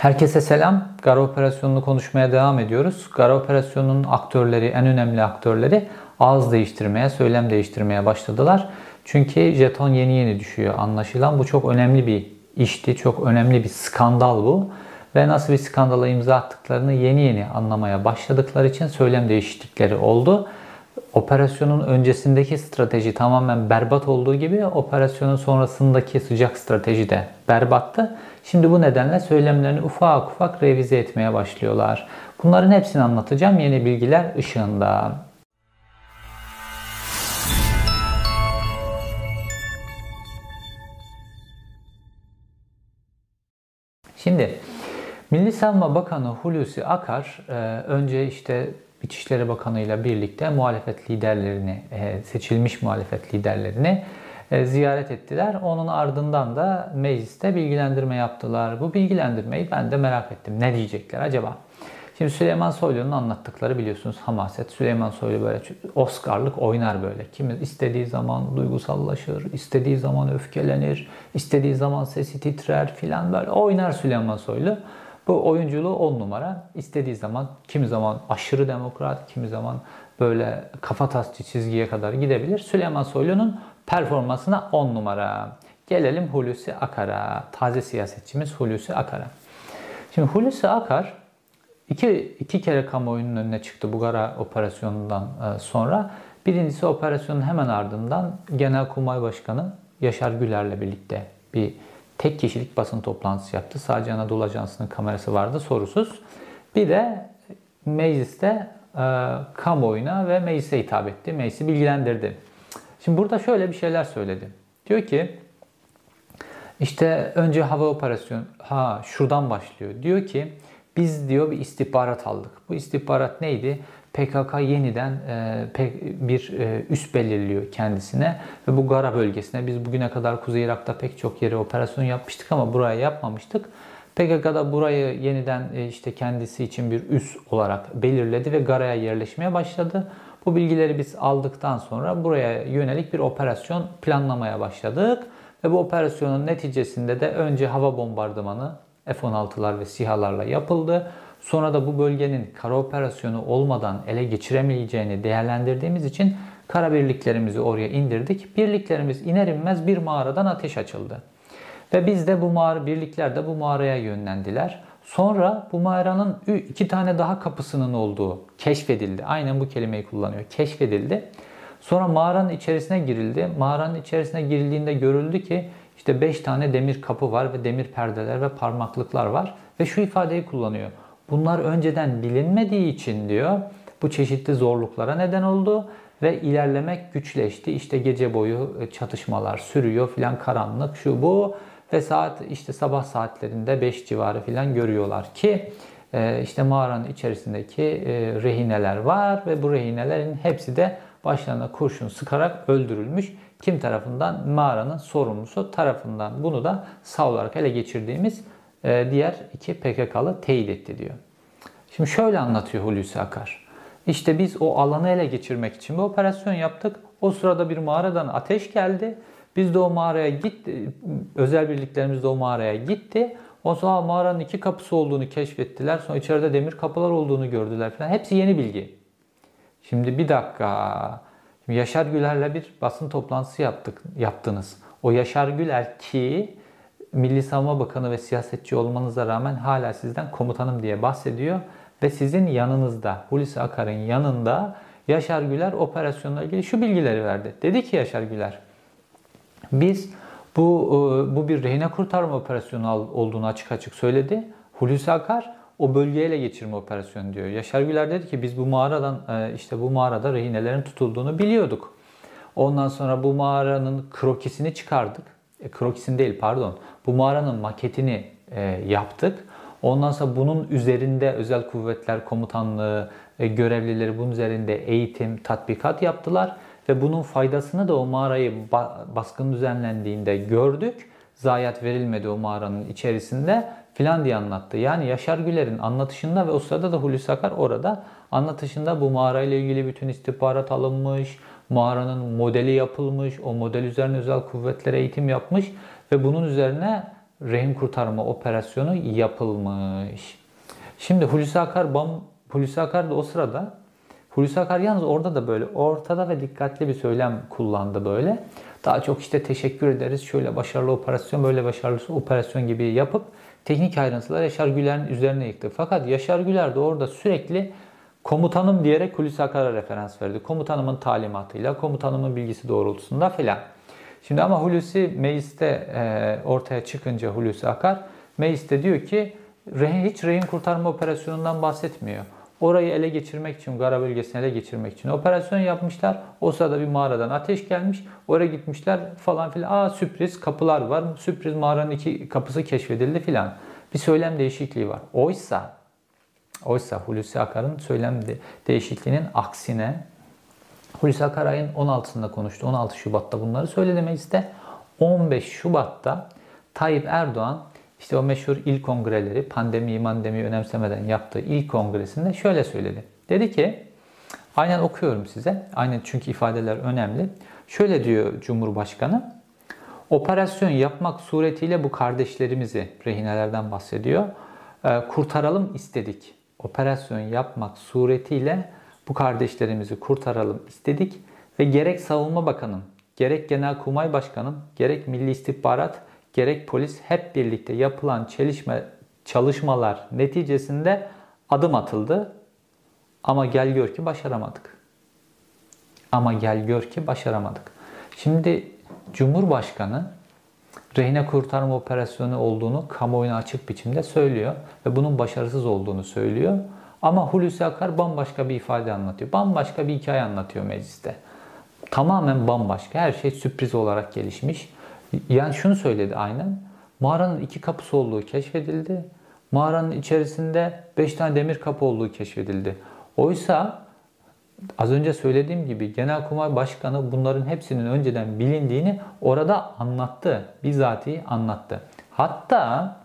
Herkese selam. Gara operasyonunu konuşmaya devam ediyoruz. Gara operasyonunun aktörleri, en önemli aktörleri ağız değiştirmeye, söylem değiştirmeye başladılar. Çünkü jeton yeni yeni düşüyor anlaşılan. Bu çok önemli bir işti, çok önemli bir skandal bu. Ve nasıl bir skandala imza attıklarını yeni yeni anlamaya başladıkları için söylem değişiklikleri oldu. Operasyonun öncesindeki strateji tamamen berbat olduğu gibi operasyonun sonrasındaki sıcak strateji de berbattı. Şimdi bu nedenle söylemlerini ufak ufak revize etmeye başlıyorlar. Bunların hepsini anlatacağım yeni bilgiler ışığında. Şimdi Milli Savunma Bakanı Hulusi Akar e, önce işte İçişleri Bakanı ile birlikte muhalefet liderlerini, e, seçilmiş muhalefet liderlerini e, ziyaret ettiler. Onun ardından da mecliste bilgilendirme yaptılar. Bu bilgilendirmeyi ben de merak ettim. Ne diyecekler acaba? Şimdi Süleyman Soylu'nun anlattıkları biliyorsunuz hamaset. Süleyman Soylu böyle Oscar'lık oynar böyle. Kimi istediği zaman duygusallaşır, istediği zaman öfkelenir, istediği zaman sesi titrer filan böyle oynar Süleyman Soylu. Bu oyunculuğu on numara. İstediği zaman kimi zaman aşırı demokrat, kimi zaman böyle kafa tasçı çizgiye kadar gidebilir. Süleyman Soylu'nun performansına 10 numara. Gelelim Hulusi Akar'a. Taze siyasetçimiz Hulusi Akar'a. Şimdi Hulusi Akar iki, iki kere kamuoyunun önüne çıktı bu Gara operasyonundan e, sonra. Birincisi operasyonun hemen ardından Genelkurmay Başkanı Yaşar Güler'le birlikte bir tek kişilik basın toplantısı yaptı. Sadece Anadolu Ajansı'nın kamerası vardı sorusuz. Bir de mecliste e, kamuoyuna ve meclise hitap etti. Meclisi bilgilendirdi. Şimdi burada şöyle bir şeyler söyledi. Diyor ki işte önce hava operasyonu ha şuradan başlıyor. Diyor ki biz diyor bir istihbarat aldık. Bu istihbarat neydi? PKK yeniden e, bir e, üs belirliyor kendisine ve bu Gara bölgesine biz bugüne kadar Kuzey Irak'ta pek çok yere operasyon yapmıştık ama buraya yapmamıştık. PKK da burayı yeniden e, işte kendisi için bir üs olarak belirledi ve Gara'ya yerleşmeye başladı. Bu bilgileri biz aldıktan sonra buraya yönelik bir operasyon planlamaya başladık. Ve bu operasyonun neticesinde de önce hava bombardımanı F-16'lar ve SİHA'larla yapıldı. Sonra da bu bölgenin kara operasyonu olmadan ele geçiremeyeceğini değerlendirdiğimiz için kara birliklerimizi oraya indirdik. Birliklerimiz iner inmez bir mağaradan ateş açıldı. Ve biz de bu mağara, birlikler de bu mağaraya yönlendiler. Sonra bu mağaranın iki tane daha kapısının olduğu keşfedildi. Aynen bu kelimeyi kullanıyor. Keşfedildi. Sonra mağaranın içerisine girildi. Mağaranın içerisine girildiğinde görüldü ki işte 5 tane demir kapı var ve demir perdeler ve parmaklıklar var. Ve şu ifadeyi kullanıyor. Bunlar önceden bilinmediği için diyor bu çeşitli zorluklara neden oldu ve ilerlemek güçleşti. İşte gece boyu çatışmalar sürüyor filan karanlık şu bu ve saat işte sabah saatlerinde 5 civarı filan görüyorlar ki e, işte mağaranın içerisindeki e, rehineler var ve bu rehinelerin hepsi de başlarına kurşun sıkarak öldürülmüş. Kim tarafından? Mağaranın sorumlusu tarafından. Bunu da sağ olarak ele geçirdiğimiz e, diğer iki PKK'lı teyit etti diyor. Şimdi şöyle anlatıyor Hulusi Akar. İşte biz o alanı ele geçirmek için bir operasyon yaptık. O sırada bir mağaradan ateş geldi. Biz de o mağaraya gitti. Özel birliklerimiz de o mağaraya gitti. O zaman mağaranın iki kapısı olduğunu keşfettiler. Sonra içeride demir kapılar olduğunu gördüler falan. Hepsi yeni bilgi. Şimdi bir dakika. Şimdi Yaşar Güler'le bir basın toplantısı yaptık, yaptınız. O Yaşar Güler ki Milli Savunma Bakanı ve siyasetçi olmanıza rağmen hala sizden komutanım diye bahsediyor. Ve sizin yanınızda, Hulusi Akar'ın yanında Yaşar Güler operasyonla ilgili şu bilgileri verdi. Dedi ki Yaşar Güler, biz bu e, bu bir rehine kurtarma operasyonu olduğunu açık açık söyledi. Hulusi Akar o bölgeyle ele geçirme operasyonu diyor. Yaşar Güler dedi ki biz bu mağaradan e, işte bu mağarada rehinelerin tutulduğunu biliyorduk. Ondan sonra bu mağaranın krokisini çıkardık. E, krokisini değil pardon. Bu mağaranın maketini e, yaptık. Ondan sonra bunun üzerinde özel kuvvetler komutanlığı e, görevlileri bunun üzerinde eğitim, tatbikat yaptılar ve bunun faydasını da o mağarayı baskın düzenlendiğinde gördük. Zayiat verilmedi o mağaranın içerisinde filan diye anlattı. Yani Yaşar Güler'in anlatışında ve o sırada da Hulusi Akar orada anlatışında bu mağarayla ilgili bütün istihbarat alınmış, mağaranın modeli yapılmış, o model üzerine özel kuvvetlere eğitim yapmış ve bunun üzerine rehin kurtarma operasyonu yapılmış. Şimdi Hulusi Akar, Bam, Hulusi Akar da o sırada Hulusi Akar yalnız orada da böyle ortada ve dikkatli bir söylem kullandı böyle. Daha çok işte teşekkür ederiz şöyle başarılı operasyon böyle başarılı operasyon gibi yapıp teknik ayrıntılar Yaşar Güler'in üzerine yıktı. Fakat Yaşar Güler de orada sürekli komutanım diyerek Hulusi Akar'a referans verdi. Komutanımın talimatıyla, komutanımın bilgisi doğrultusunda filan. Şimdi ama Hulusi mecliste e, ortaya çıkınca Hulusi Akar mecliste diyor ki rehin, hiç rehin kurtarma operasyonundan bahsetmiyor. Orayı ele geçirmek için, Gara bölgesini ele geçirmek için operasyon yapmışlar. O sırada bir mağaradan ateş gelmiş. Oraya gitmişler falan filan. Aa sürpriz kapılar var. Sürpriz mağaranın iki kapısı keşfedildi filan. Bir söylem değişikliği var. Oysa oysa Hulusi Akar'ın söylem değişikliğinin aksine Hulusi Akar ayın 16'sında konuştu. 16 Şubat'ta bunları söyledi mecliste. 15 Şubat'ta Tayyip Erdoğan işte o meşhur il kongreleri pandemi mandemi önemsemeden yaptığı ilk kongresinde şöyle söyledi. Dedi ki aynen okuyorum size. Aynen çünkü ifadeler önemli. Şöyle diyor Cumhurbaşkanı. Operasyon yapmak suretiyle bu kardeşlerimizi rehinelerden bahsediyor. E, kurtaralım istedik. Operasyon yapmak suretiyle bu kardeşlerimizi kurtaralım istedik ve gerek Savunma Bakanım, gerek Genelkurmay Başkanım, gerek Milli İstihbarat gerek polis hep birlikte yapılan çelişme, çalışmalar neticesinde adım atıldı. Ama gel gör ki başaramadık. Ama gel gör ki başaramadık. Şimdi Cumhurbaşkanı rehine kurtarma operasyonu olduğunu kamuoyuna açık biçimde söylüyor ve bunun başarısız olduğunu söylüyor. Ama Hulusi Akar bambaşka bir ifade anlatıyor. Bambaşka bir hikaye anlatıyor mecliste. Tamamen bambaşka. Her şey sürpriz olarak gelişmiş. Yani şunu söyledi aynen. Mağaranın iki kapısı olduğu keşfedildi. Mağaranın içerisinde beş tane demir kapı olduğu keşfedildi. Oysa az önce söylediğim gibi Genelkurmay Başkanı bunların hepsinin önceden bilindiğini orada anlattı. Bizatihi anlattı. Hatta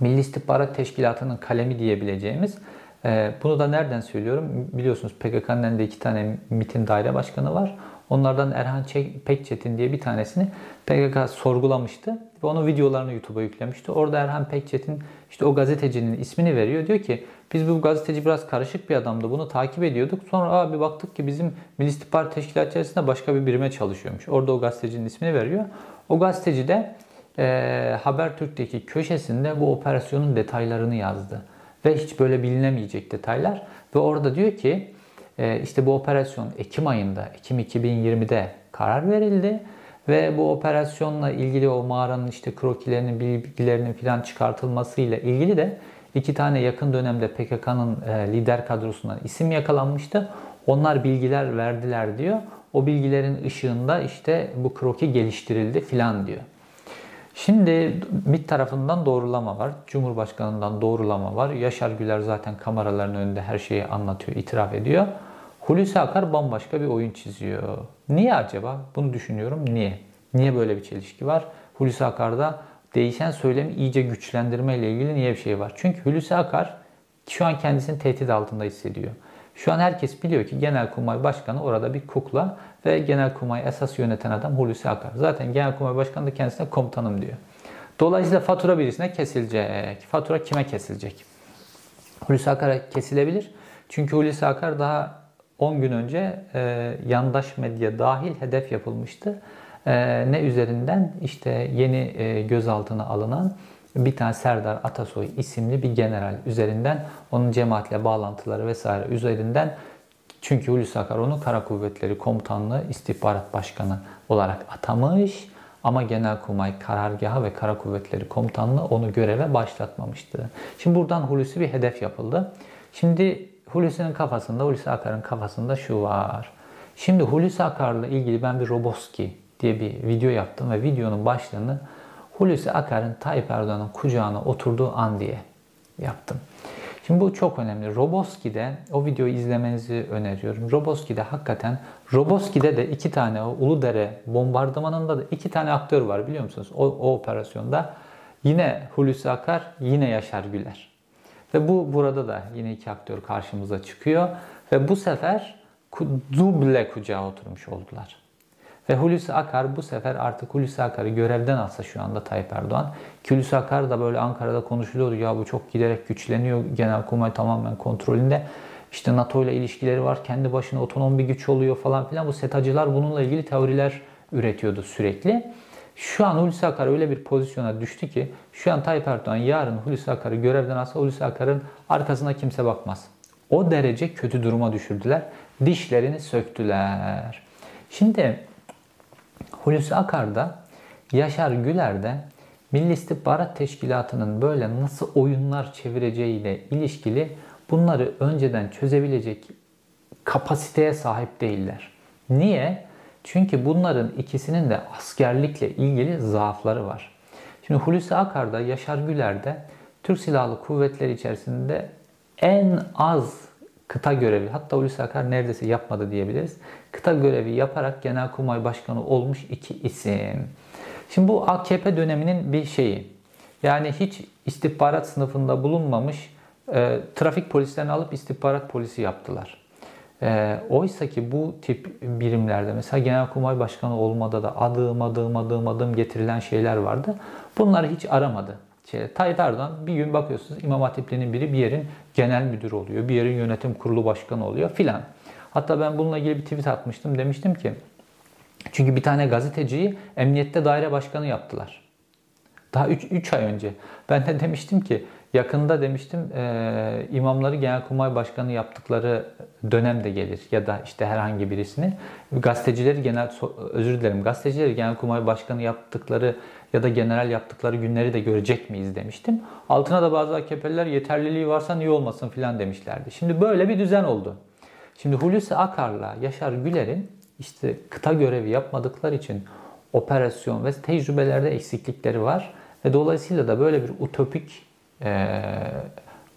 Milli İstihbarat Teşkilatı'nın kalemi diyebileceğimiz e, bunu da nereden söylüyorum? Biliyorsunuz PKK'nın da iki tane MIT'in daire başkanı var. Onlardan Erhan Pekçetin diye bir tanesini PKK sorgulamıştı ve onun videolarını YouTube'a yüklemişti. Orada Erhan Pekçetin işte o gazetecinin ismini veriyor. Diyor ki biz bu gazeteci biraz karışık bir adamdı. Bunu takip ediyorduk. Sonra abi baktık ki bizim Milli İstihbarat Teşkilatı içerisinde başka bir birime çalışıyormuş. Orada o gazetecinin ismini veriyor. O gazeteci de e, Habertürk'teki köşesinde bu operasyonun detaylarını yazdı. Ve hiç böyle bilinemeyecek detaylar. Ve orada diyor ki işte bu operasyon Ekim ayında, Ekim 2020'de karar verildi. Ve bu operasyonla ilgili o mağaranın işte krokilerinin, bilgilerinin filan çıkartılmasıyla ilgili de iki tane yakın dönemde PKK'nın e, lider kadrosundan isim yakalanmıştı. Onlar bilgiler verdiler diyor. O bilgilerin ışığında işte bu kroki geliştirildi filan diyor. Şimdi MİT tarafından doğrulama var. Cumhurbaşkanından doğrulama var. Yaşar Güler zaten kameraların önünde her şeyi anlatıyor, itiraf ediyor. Hulusi Akar bambaşka bir oyun çiziyor. Niye acaba? Bunu düşünüyorum. Niye? Niye böyle bir çelişki var? Hulusi Akar'da değişen söylemi iyice güçlendirme ile ilgili niye bir şey var? Çünkü Hulusi Akar şu an kendisini tehdit altında hissediyor. Şu an herkes biliyor ki Genelkurmay Başkanı orada bir kukla ve Genelkurmay esas yöneten adam Hulusi Akar. Zaten Genelkurmay Başkanı da kendisine komutanım diyor. Dolayısıyla fatura birisine kesilecek. Fatura kime kesilecek? Hulusi Akar'a kesilebilir. Çünkü Hulusi Akar daha 10 gün önce e, yandaş medya dahil hedef yapılmıştı. E, ne üzerinden? İşte yeni e, gözaltına alınan bir tane Serdar Atasoy isimli bir general üzerinden onun cemaatle bağlantıları vesaire üzerinden çünkü Hulusi Akar onu Kara Kuvvetleri Komutanlığı İstihbarat Başkanı olarak atamış ama Genelkurmay Karargahı ve Kara Kuvvetleri Komutanlığı onu göreve başlatmamıştı. Şimdi buradan Hulusi bir hedef yapıldı. Şimdi Hulusi'nin kafasında, Hulusi Akar'ın kafasında şu var. Şimdi Hulusi Akar'la ilgili ben bir Roboski diye bir video yaptım ve videonun başlığını Hulusi Akar'ın Tayyip Erdoğan'ın kucağına oturduğu an diye yaptım. Şimdi bu çok önemli. Roboski'de o videoyu izlemenizi öneriyorum. Roboski'de hakikaten Roboski'de de iki tane o Uludere bombardımanında da iki tane aktör var biliyor musunuz? O, o operasyonda yine Hulusi Akar, yine Yaşar Güler. Ve bu burada da yine iki aktör karşımıza çıkıyor ve bu sefer duble kucağa oturmuş oldular. Ve Hulusi Akar bu sefer artık Hulusi Akar'ı görevden alsa şu anda Tayyip Erdoğan. Hulusi Akar da böyle Ankara'da konuşuluyordu. Ya bu çok giderek güçleniyor. Genelkurmay tamamen kontrolünde. İşte NATO ile ilişkileri var. Kendi başına otonom bir güç oluyor falan filan. Bu SETA'cılar bununla ilgili teoriler üretiyordu sürekli. Şu an Hulusi Akar öyle bir pozisyona düştü ki şu an Tayyip Erdoğan yarın Hulusi Akar'ı görevden alsa Hulusi Akar'ın arkasına kimse bakmaz. O derece kötü duruma düşürdüler. Dişlerini söktüler. Şimdi Hulusi Akar'da Yaşar Güler'de Milli İstihbarat Teşkilatı'nın böyle nasıl oyunlar çevireceğiyle ilişkili bunları önceden çözebilecek kapasiteye sahip değiller. Niye? Çünkü bunların ikisinin de askerlikle ilgili zaafları var. Şimdi Hulusi Akar'da, Yaşar Güler'de Türk Silahlı Kuvvetleri içerisinde en az kıta görevi, hatta Hulusi Akar neredeyse yapmadı diyebiliriz. Kıta görevi yaparak Genelkurmay Başkanı olmuş iki isim. Şimdi bu AKP döneminin bir şeyi. Yani hiç istihbarat sınıfında bulunmamış e, trafik polislerini alıp istihbarat polisi yaptılar. E, oysa ki bu tip birimlerde mesela Genelkurmay Başkanı olmada da adım adım adım adım getirilen şeyler vardı. Bunları hiç aramadı. Şey, Tayyip Erdoğan bir gün bakıyorsunuz İmam Hatipli'nin biri bir yerin genel müdürü oluyor. Bir yerin yönetim kurulu başkanı oluyor filan. Hatta ben bununla ilgili bir tweet atmıştım. Demiştim ki çünkü bir tane gazeteciyi emniyette daire başkanı yaptılar. Daha 3 ay önce. Ben de demiştim ki yakında demiştim e, imamları genelkurmay başkanı yaptıkları dönem de gelir ya da işte herhangi birisini gazetecileri genel özür dilerim gazetecileri genelkurmay başkanı yaptıkları ya da general yaptıkları günleri de görecek miyiz demiştim. Altına da bazı AKP'liler yeterliliği varsa niye olmasın filan demişlerdi. Şimdi böyle bir düzen oldu. Şimdi Hulusi Akar'la Yaşar Güler'in işte kıta görevi yapmadıkları için operasyon ve tecrübelerde eksiklikleri var. Ve dolayısıyla da böyle bir utopik e,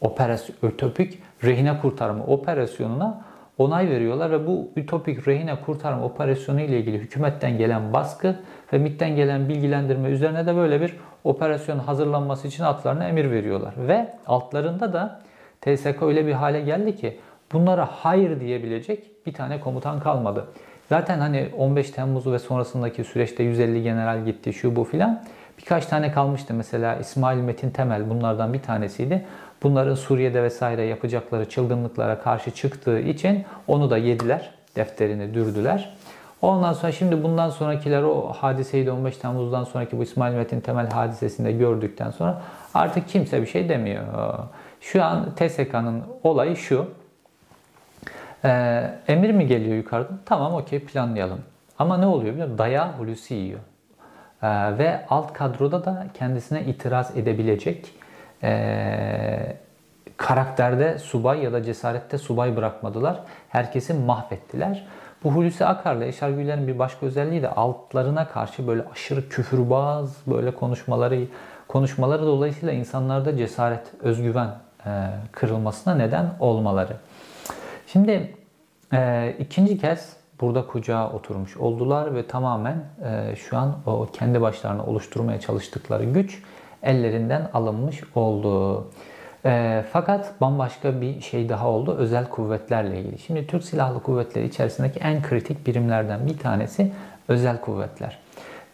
operasyon, ütopik rehine kurtarma operasyonuna onay veriyorlar ve bu ütopik rehine kurtarma operasyonu ile ilgili hükümetten gelen baskı ve MİT'ten gelen bilgilendirme üzerine de böyle bir operasyon hazırlanması için altlarına emir veriyorlar. Ve altlarında da TSK öyle bir hale geldi ki bunlara hayır diyebilecek bir tane komutan kalmadı. Zaten hani 15 Temmuz'u ve sonrasındaki süreçte 150 general gitti şu bu filan. Birkaç tane kalmıştı mesela İsmail Metin Temel bunlardan bir tanesiydi. Bunların Suriye'de vesaire yapacakları çılgınlıklara karşı çıktığı için onu da yediler, defterini dürdüler. Ondan sonra şimdi bundan sonrakiler o hadiseyi de 15 Temmuz'dan sonraki bu İsmail Metin Temel hadisesinde gördükten sonra artık kimse bir şey demiyor. Şu an TSK'nın olayı şu. Ee, emir mi geliyor yukarıdan? Tamam okey planlayalım. Ama ne oluyor biliyor musun? Dayağı Hulusi yiyor. Ee, ve alt kadroda da kendisine itiraz edebilecek e, karakterde subay ya da cesarette subay bırakmadılar. Herkesi mahvettiler. Bu Hulusi Akar'la Eşar Güler'in bir başka özelliği de altlarına karşı böyle aşırı küfürbaz böyle konuşmaları konuşmaları dolayısıyla insanlarda cesaret, özgüven e, kırılmasına neden olmaları. Şimdi e, ikinci kez burada kucağa oturmuş oldular ve tamamen e, şu an o kendi başlarına oluşturmaya çalıştıkları güç ellerinden alınmış oldu. E, fakat bambaşka bir şey daha oldu özel kuvvetlerle ilgili. Şimdi Türk Silahlı Kuvvetleri içerisindeki en kritik birimlerden bir tanesi özel kuvvetler.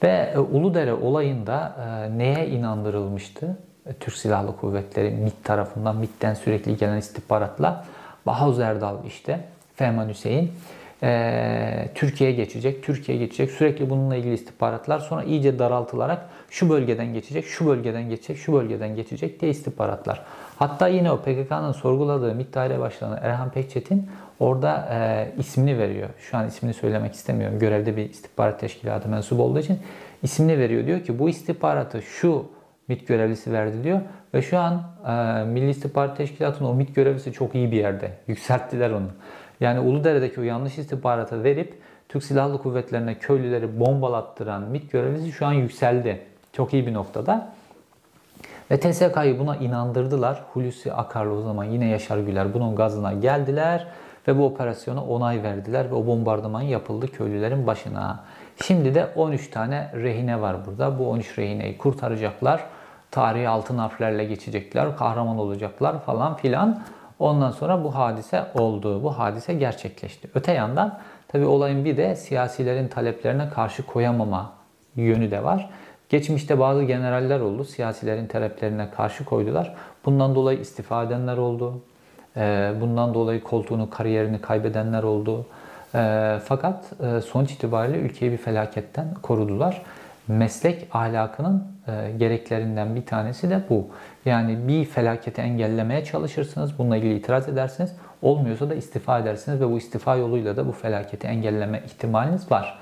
Ve e, Uludere olayında e, neye inandırılmıştı? E, Türk Silahlı Kuvvetleri MİT tarafından, MİT'ten sürekli gelen istihbaratla Bahuz Erdal işte, Fehman Hüseyin e, Türkiye'ye geçecek, Türkiye'ye geçecek. Sürekli bununla ilgili istihbaratlar sonra iyice daraltılarak şu bölgeden geçecek, şu bölgeden geçecek, şu bölgeden geçecek diye istihbaratlar. Hatta yine o PKK'nın sorguladığı MİT Daire Başkanı Erhan Pekçetin orada e, ismini veriyor. Şu an ismini söylemek istemiyorum. Görevde bir istihbarat teşkilatı mensubu olduğu için ismini veriyor. Diyor ki bu istihbaratı şu MİT görevlisi verdi diyor. Ve şu an e, Milli İstihbarat Teşkilatı'nın o MİT görevlisi çok iyi bir yerde. Yükselttiler onu. Yani Uludere'deki o yanlış istihbaratı verip Türk Silahlı Kuvvetlerine köylüleri bombalattıran MİT görevlisi şu an yükseldi. Çok iyi bir noktada. Ve TSK'yı buna inandırdılar. Hulusi Akar'la o zaman yine Yaşar Güler bunun gazına geldiler ve bu operasyona onay verdiler ve o bombardıman yapıldı köylülerin başına. Şimdi de 13 tane rehine var burada. Bu 13 rehineyi kurtaracaklar. Tarihi altın harflerle geçecekler, kahraman olacaklar falan filan. Ondan sonra bu hadise oldu. Bu hadise gerçekleşti. Öte yandan Tabi olayın bir de siyasilerin taleplerine karşı koyamama yönü de var. Geçmişte bazı generaller oldu. Siyasilerin taleplerine karşı koydular. Bundan dolayı istifa edenler oldu. Ee, bundan dolayı koltuğunu, kariyerini kaybedenler oldu. Ee, fakat e, sonuç itibariyle ülkeyi bir felaketten korudular. Meslek ahlakının e, gereklerinden bir tanesi de bu. Yani bir felaketi engellemeye çalışırsınız. Bununla ilgili itiraz edersiniz. Olmuyorsa da istifa edersiniz ve bu istifa yoluyla da bu felaketi engelleme ihtimaliniz var.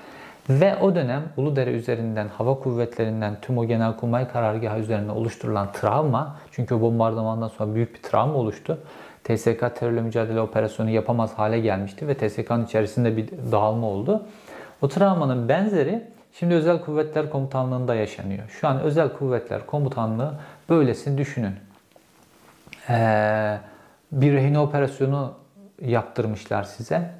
Ve o dönem Uludere üzerinden, hava kuvvetlerinden tüm o genelkurmay karargahı üzerine oluşturulan travma, çünkü o bombardımandan sonra büyük bir travma oluştu. TSK terörle mücadele operasyonu yapamaz hale gelmişti ve TSK'nın içerisinde bir dağılma oldu. O travmanın benzeri şimdi Özel Kuvvetler Komutanlığı'nda yaşanıyor. Şu an Özel Kuvvetler Komutanlığı böylesini düşünün. Ee, bir rehine operasyonu yaptırmışlar size.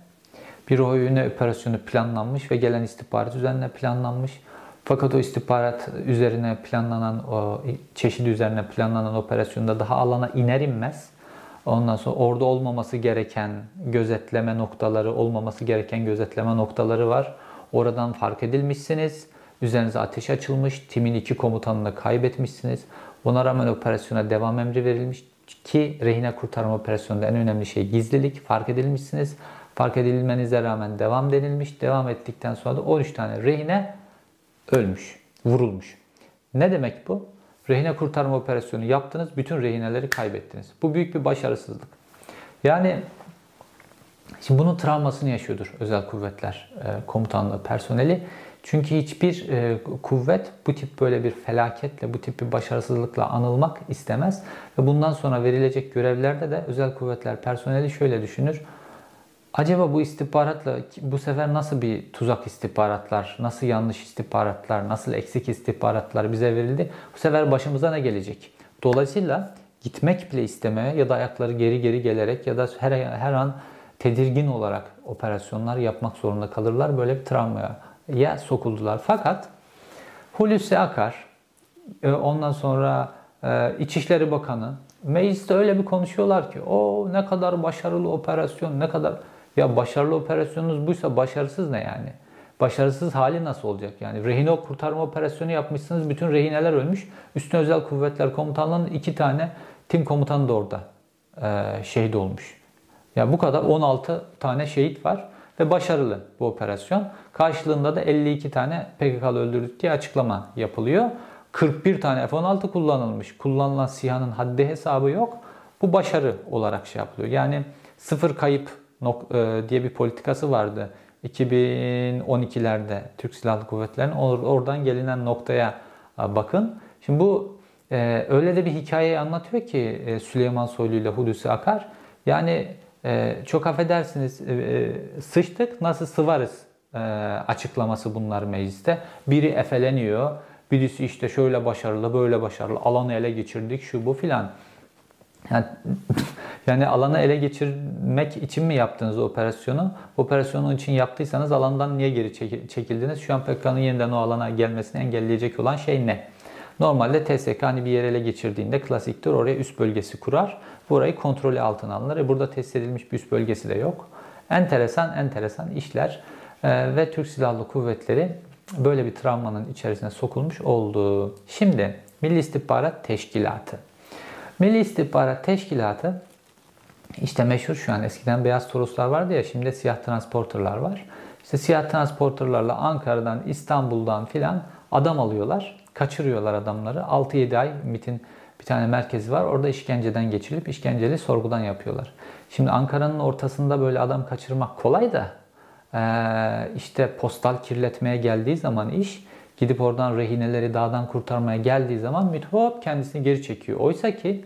Bir rehine operasyonu planlanmış ve gelen istihbarat üzerine planlanmış. Fakat o istihbarat üzerine planlanan, o çeşidi üzerine planlanan operasyonda daha alana iner inmez Ondan sonra orada olmaması gereken gözetleme noktaları, olmaması gereken gözetleme noktaları var. Oradan fark edilmişsiniz. Üzerinize ateş açılmış. Timin iki komutanını kaybetmişsiniz. Buna rağmen operasyona devam emri verilmiş ki rehine kurtarma operasyonunda en önemli şey gizlilik. Fark edilmişsiniz. Fark edilmenize rağmen devam denilmiş. Devam ettikten sonra da 13 tane rehine ölmüş, vurulmuş. Ne demek bu? Rehine kurtarma operasyonu yaptınız, bütün rehineleri kaybettiniz. Bu büyük bir başarısızlık. Yani şimdi bunun travmasını yaşıyordur özel kuvvetler e, komutanlığı personeli. Çünkü hiçbir e, kuvvet bu tip böyle bir felaketle, bu tip bir başarısızlıkla anılmak istemez. Ve bundan sonra verilecek görevlerde de özel kuvvetler personeli şöyle düşünür. Acaba bu istihbaratla bu sefer nasıl bir tuzak istihbaratlar, nasıl yanlış istihbaratlar, nasıl eksik istihbaratlar bize verildi? Bu sefer başımıza ne gelecek? Dolayısıyla gitmek bile istemeye ya da ayakları geri geri gelerek ya da her, her an tedirgin olarak operasyonlar yapmak zorunda kalırlar. Böyle bir travmaya ya sokuldular. Fakat Hulusi Akar, e, ondan sonra e, İçişleri Bakanı mecliste öyle bir konuşuyorlar ki o ne kadar başarılı operasyon, ne kadar ya başarılı operasyonunuz buysa başarısız ne yani? Başarısız hali nasıl olacak? Yani rehine kurtarma operasyonu yapmışsınız. Bütün rehineler ölmüş. Üstün Özel Kuvvetler Komutanlığı'nın iki tane tim komutanı da orada e, şehit olmuş. Ya bu kadar 16 tane şehit var ve başarılı bu operasyon. Karşılığında da 52 tane PKK'lı öldürdük diye açıklama yapılıyor. 41 tane F-16 kullanılmış. Kullanılan SİHA'nın haddi hesabı yok. Bu başarı olarak şey yapılıyor. Yani sıfır kayıp e, diye bir politikası vardı. 2012'lerde Türk Silahlı Kuvvetleri'nin oradan gelinen noktaya e, bakın. Şimdi bu e, öyle de bir hikayeyi anlatıyor ki Süleyman Soylu ile Hulusi Akar. Yani çok affedersiniz sıçtık nasıl sıvarız açıklaması bunlar mecliste. Biri efeleniyor. Birisi işte şöyle başarılı, böyle başarılı, alanı ele geçirdik, şu bu filan. Yani, yani alanı ele geçirmek için mi yaptınız operasyonu? Operasyonu için yaptıysanız alandan niye geri çekildiniz? Şu an PKK'nın yeniden o alana gelmesini engelleyecek olan şey ne? Normalde TSK hani bir yer ele geçirdiğinde klasiktir oraya üst bölgesi kurar. Burayı kontrolü altına alınır. E burada test edilmiş bir üst bölgesi de yok. Enteresan enteresan işler ee, ve Türk Silahlı Kuvvetleri böyle bir travmanın içerisine sokulmuş oldu. Şimdi Milli İstihbarat Teşkilatı. Milli İstihbarat Teşkilatı işte meşhur şu an eskiden beyaz Toroslar vardı ya şimdi siyah transporterlar var. İşte siyah transporterlarla Ankara'dan, İstanbul'dan filan adam alıyorlar. Kaçırıyorlar adamları. 6-7 ay MIT'in bir tane merkezi var. Orada işkenceden geçirilip işkenceli sorgudan yapıyorlar. Şimdi Ankara'nın ortasında böyle adam kaçırmak kolay da işte postal kirletmeye geldiği zaman iş gidip oradan rehineleri dağdan kurtarmaya geldiği zaman MİT hop kendisini geri çekiyor. Oysa ki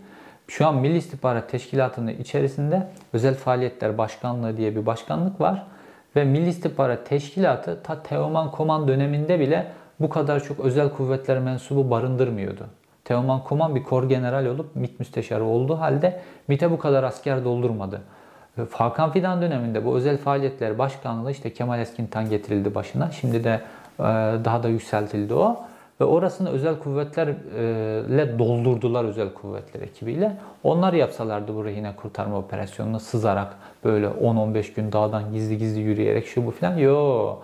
şu an Milli İstihbarat Teşkilatı'nın içerisinde Özel Faaliyetler Başkanlığı diye bir başkanlık var. Ve Milli İstihbarat Teşkilatı ta Teoman Koman döneminde bile bu kadar çok özel kuvvetler mensubu barındırmıyordu. Teoman Koman bir kor general olup MİT müsteşarı olduğu halde MİT'e bu kadar asker doldurmadı. Hakan Fidan döneminde bu özel faaliyetler başkanlığı işte Kemal Eskintan getirildi başına. Şimdi de e, daha da yükseltildi o. Ve orasını özel kuvvetlerle doldurdular özel kuvvetler ekibiyle. Onlar yapsalardı bu rehine kurtarma operasyonunu sızarak böyle 10-15 gün dağdan gizli gizli yürüyerek şu bu filan. Yo.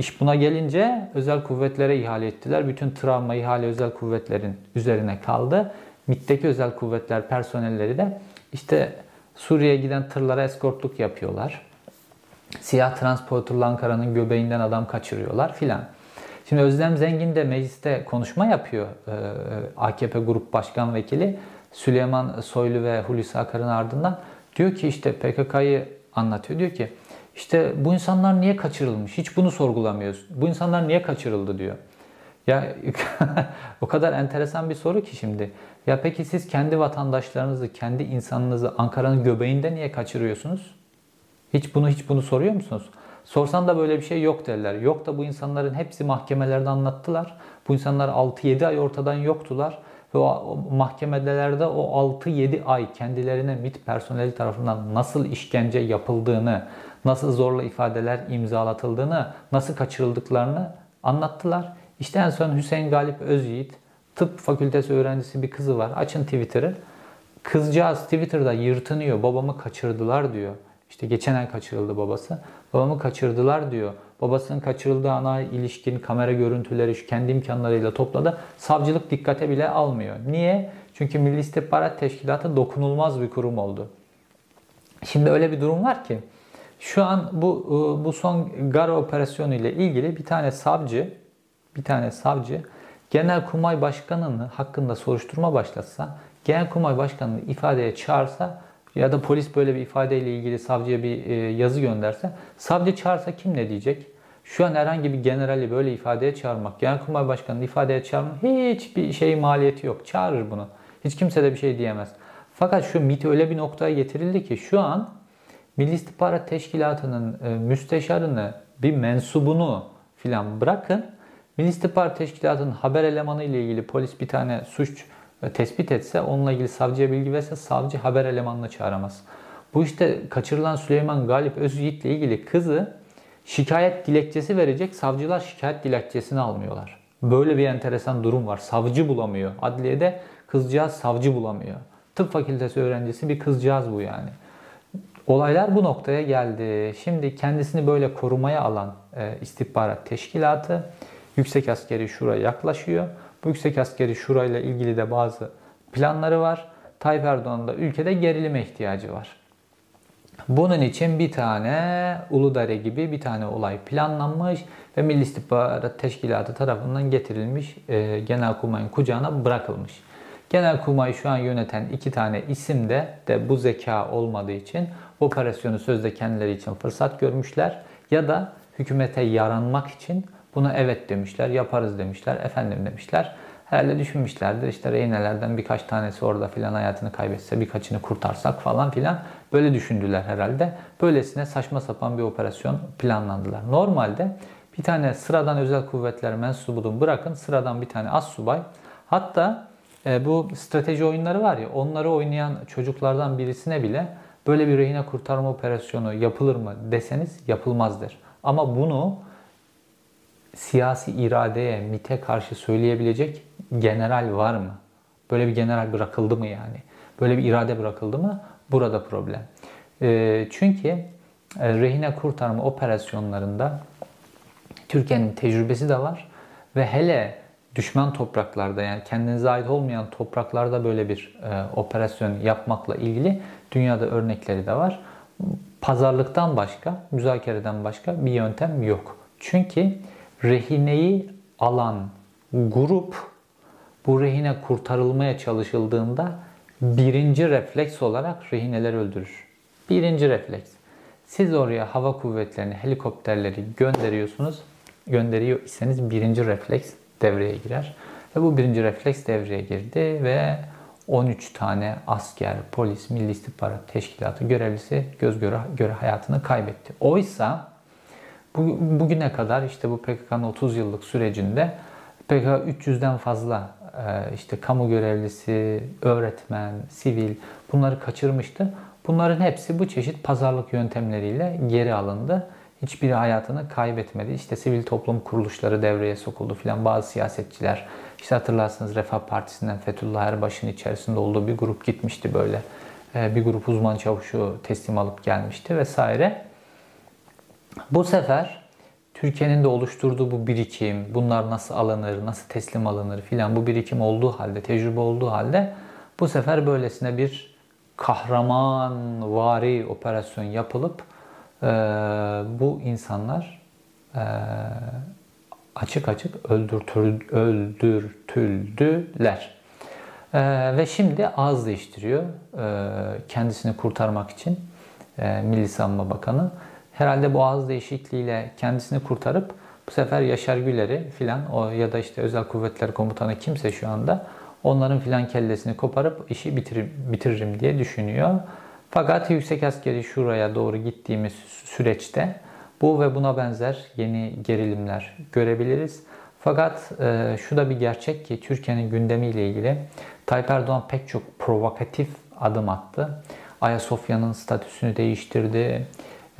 İş buna gelince özel kuvvetlere ihale ettiler. Bütün travma ihale özel kuvvetlerin üzerine kaldı. MİT'teki özel kuvvetler personelleri de işte Suriye'ye giden tırlara eskortluk yapıyorlar. Siyah transporterla Ankara'nın göbeğinden adam kaçırıyorlar filan. Şimdi Özlem Zengin de mecliste konuşma yapıyor. Ee, AKP Grup Başkan Vekili Süleyman Soylu ve Hulusi Akar'ın ardından. Diyor ki işte PKK'yı anlatıyor. Diyor ki işte bu insanlar niye kaçırılmış? Hiç bunu sorgulamıyoruz. Bu insanlar niye kaçırıldı diyor. Ya o kadar enteresan bir soru ki şimdi. Ya peki siz kendi vatandaşlarınızı, kendi insanınızı Ankara'nın göbeğinde niye kaçırıyorsunuz? Hiç bunu hiç bunu soruyor musunuz? Sorsan da böyle bir şey yok derler. Yok da bu insanların hepsi mahkemelerde anlattılar. Bu insanlar 6-7 ay ortadan yoktular. Ve o mahkemelerde o 6-7 ay kendilerine MIT personeli tarafından nasıl işkence yapıldığını, nasıl zorla ifadeler imzalatıldığını, nasıl kaçırıldıklarını anlattılar. İşte en son Hüseyin Galip Özyiğit, tıp fakültesi öğrencisi bir kızı var. Açın Twitter'ı. Kızcağız Twitter'da yırtınıyor. Babamı kaçırdılar diyor. İşte geçen ay kaçırıldı babası. Babamı kaçırdılar diyor. Babasının kaçırıldığı ana ilişkin kamera görüntüleri şu kendi imkanlarıyla topladı. Savcılık dikkate bile almıyor. Niye? Çünkü Milli İstihbarat Teşkilatı dokunulmaz bir kurum oldu. Şimdi öyle bir durum var ki şu an bu e, bu son Gara operasyonu ile ilgili bir tane savcı bir tane savcı Genelkurmay Başkanı'nı hakkında soruşturma başlatsa, Genelkurmay Başkanı'nı ifadeye çağırsa ya da polis böyle bir ifadeyle ilgili savcıya bir e, yazı gönderse, savcı çağırsa kim ne diyecek? Şu an herhangi bir generali böyle ifadeye çağırmak, Genelkurmay Başkanı'nı ifadeye çağırmak hiçbir şey maliyeti yok. Çağırır bunu. Hiç kimse de bir şey diyemez. Fakat şu MIT öyle bir noktaya getirildi ki şu an Milli İstihbarat Teşkilatı'nın e, müsteşarını, bir mensubunu filan bırakın. Milli İstihbarat Teşkilatı'nın haber elemanı ile ilgili polis bir tane suç tespit etse, onunla ilgili savcıya bilgi verse savcı haber elemanını çağıramaz. Bu işte kaçırılan Süleyman Galip Özyiğit ile ilgili kızı şikayet dilekçesi verecek. Savcılar şikayet dilekçesini almıyorlar. Böyle bir enteresan durum var. Savcı bulamıyor. Adliyede kızcağız savcı bulamıyor. Tıp fakültesi öğrencisi bir kızcağız bu yani. Olaylar bu noktaya geldi. Şimdi kendisini böyle korumaya alan e, istihbarat teşkilatı Yüksek Askeri Şura yaklaşıyor. Bu Yüksek Askeri Şura ile ilgili de bazı planları var. Tayyip Erdoğan'ın da ülkede gerilime ihtiyacı var. Bunun için bir tane Uludere gibi bir tane olay planlanmış ve Milli İstihbarat Teşkilatı tarafından getirilmiş e, Genelkurmay'ın kucağına bırakılmış. Genelkurmay'ı şu an yöneten iki tane isim de de bu zeka olmadığı için operasyonu sözde kendileri için fırsat görmüşler ya da hükümete yaranmak için buna evet demişler, yaparız demişler, efendim demişler. Herhalde düşünmüşlerdir işte reynelerden birkaç tanesi orada filan hayatını kaybetse birkaçını kurtarsak falan filan böyle düşündüler herhalde. Böylesine saçma sapan bir operasyon planlandılar. Normalde bir tane sıradan özel kuvvetler mensubunu bırakın sıradan bir tane az subay hatta e, bu strateji oyunları var ya onları oynayan çocuklardan birisine bile böyle bir rehine kurtarma operasyonu yapılır mı deseniz yapılmazdır. Ama bunu siyasi iradeye, MIT'e karşı söyleyebilecek general var mı? Böyle bir general bırakıldı mı yani? Böyle bir irade bırakıldı mı? Burada problem. E, çünkü e, rehine kurtarma operasyonlarında Türkiye'nin tecrübesi de var ve hele düşman topraklarda yani kendinize ait olmayan topraklarda böyle bir e, operasyon yapmakla ilgili dünyada örnekleri de var. Pazarlıktan başka, müzakereden başka bir yöntem yok. Çünkü rehineyi alan grup bu rehine kurtarılmaya çalışıldığında birinci refleks olarak rehineleri öldürür. Birinci refleks. Siz oraya hava kuvvetlerini, helikopterleri gönderiyorsunuz. Gönderiyor iseniz birinci refleks devreye girer. Ve bu birinci refleks devreye girdi ve 13 tane asker, polis, Milli İstihbarat Teşkilatı görevlisi göz göre, göre hayatını kaybetti. Oysa bu, bugüne kadar işte bu PKK'nın 30 yıllık sürecinde PKK 300'den fazla e, işte kamu görevlisi, öğretmen, sivil bunları kaçırmıştı. Bunların hepsi bu çeşit pazarlık yöntemleriyle geri alındı. hiçbiri hayatını kaybetmedi. İşte sivil toplum kuruluşları devreye sokuldu filan. Bazı siyasetçiler işte hatırlarsınız Refah Partisi'nden Fethullah Erbaş'ın içerisinde olduğu bir grup gitmişti böyle. Ee, bir grup uzman çavuşu teslim alıp gelmişti vesaire. Bu sefer Türkiye'nin de oluşturduğu bu birikim, bunlar nasıl alınır, nasıl teslim alınır filan bu birikim olduğu halde, tecrübe olduğu halde bu sefer böylesine bir kahraman vari operasyon yapılıp e, bu insanlar e, açık açık öldürtül, öldürtüldüler. E, ve şimdi ağız değiştiriyor e, kendisini kurtarmak için e, Milli Savunma Bakanı. Herhalde bu ağız değişikliğiyle kendisini kurtarıp bu sefer Yaşar Güler'i filan o ya da işte Özel Kuvvetler Komutanı kimse şu anda onların filan kellesini koparıp işi bitir, bitiririm diye düşünüyor. Fakat Yüksek Askeri Şura'ya doğru gittiğimiz süreçte bu ve buna benzer yeni gerilimler görebiliriz. Fakat e, şu da bir gerçek ki Türkiye'nin gündemiyle ilgili Tayyip Erdoğan pek çok provokatif adım attı. Ayasofya'nın statüsünü değiştirdi.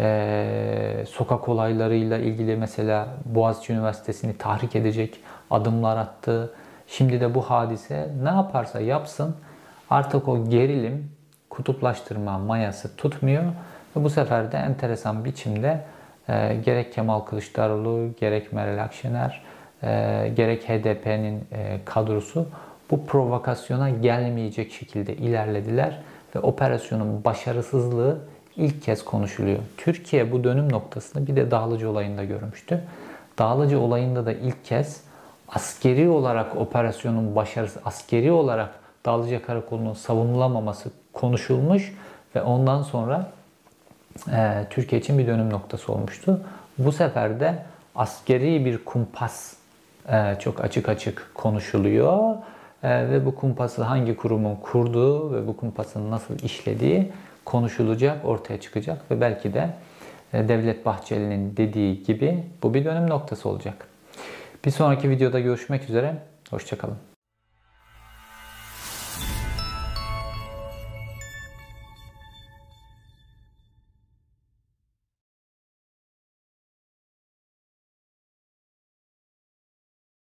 Ee, sokak olaylarıyla ilgili mesela Boğaziçi Üniversitesi'ni tahrik edecek adımlar attı. Şimdi de bu hadise ne yaparsa yapsın artık o gerilim kutuplaştırma mayası tutmuyor. Ve bu sefer de enteresan biçimde e, gerek Kemal Kılıçdaroğlu, gerek Meral Akşener, e, gerek HDP'nin e, kadrosu bu provokasyona gelmeyecek şekilde ilerlediler ve operasyonun başarısızlığı ilk kez konuşuluyor. Türkiye bu dönüm noktasını bir de Dağlıcı olayında görmüştü. Dağlıcı olayında da ilk kez askeri olarak operasyonun başarısı, askeri olarak Dağlıca Karakolu'nun savunulamaması konuşulmuş ve ondan sonra e, Türkiye için bir dönüm noktası olmuştu. Bu sefer de askeri bir kumpas e, çok açık açık konuşuluyor e, ve bu kumpası hangi kurumun kurduğu ve bu kumpasın nasıl işlediği konuşulacak, ortaya çıkacak ve belki de e, Devlet Bahçeli'nin dediği gibi bu bir dönüm noktası olacak. Bir sonraki videoda görüşmek üzere. Hoşçakalın.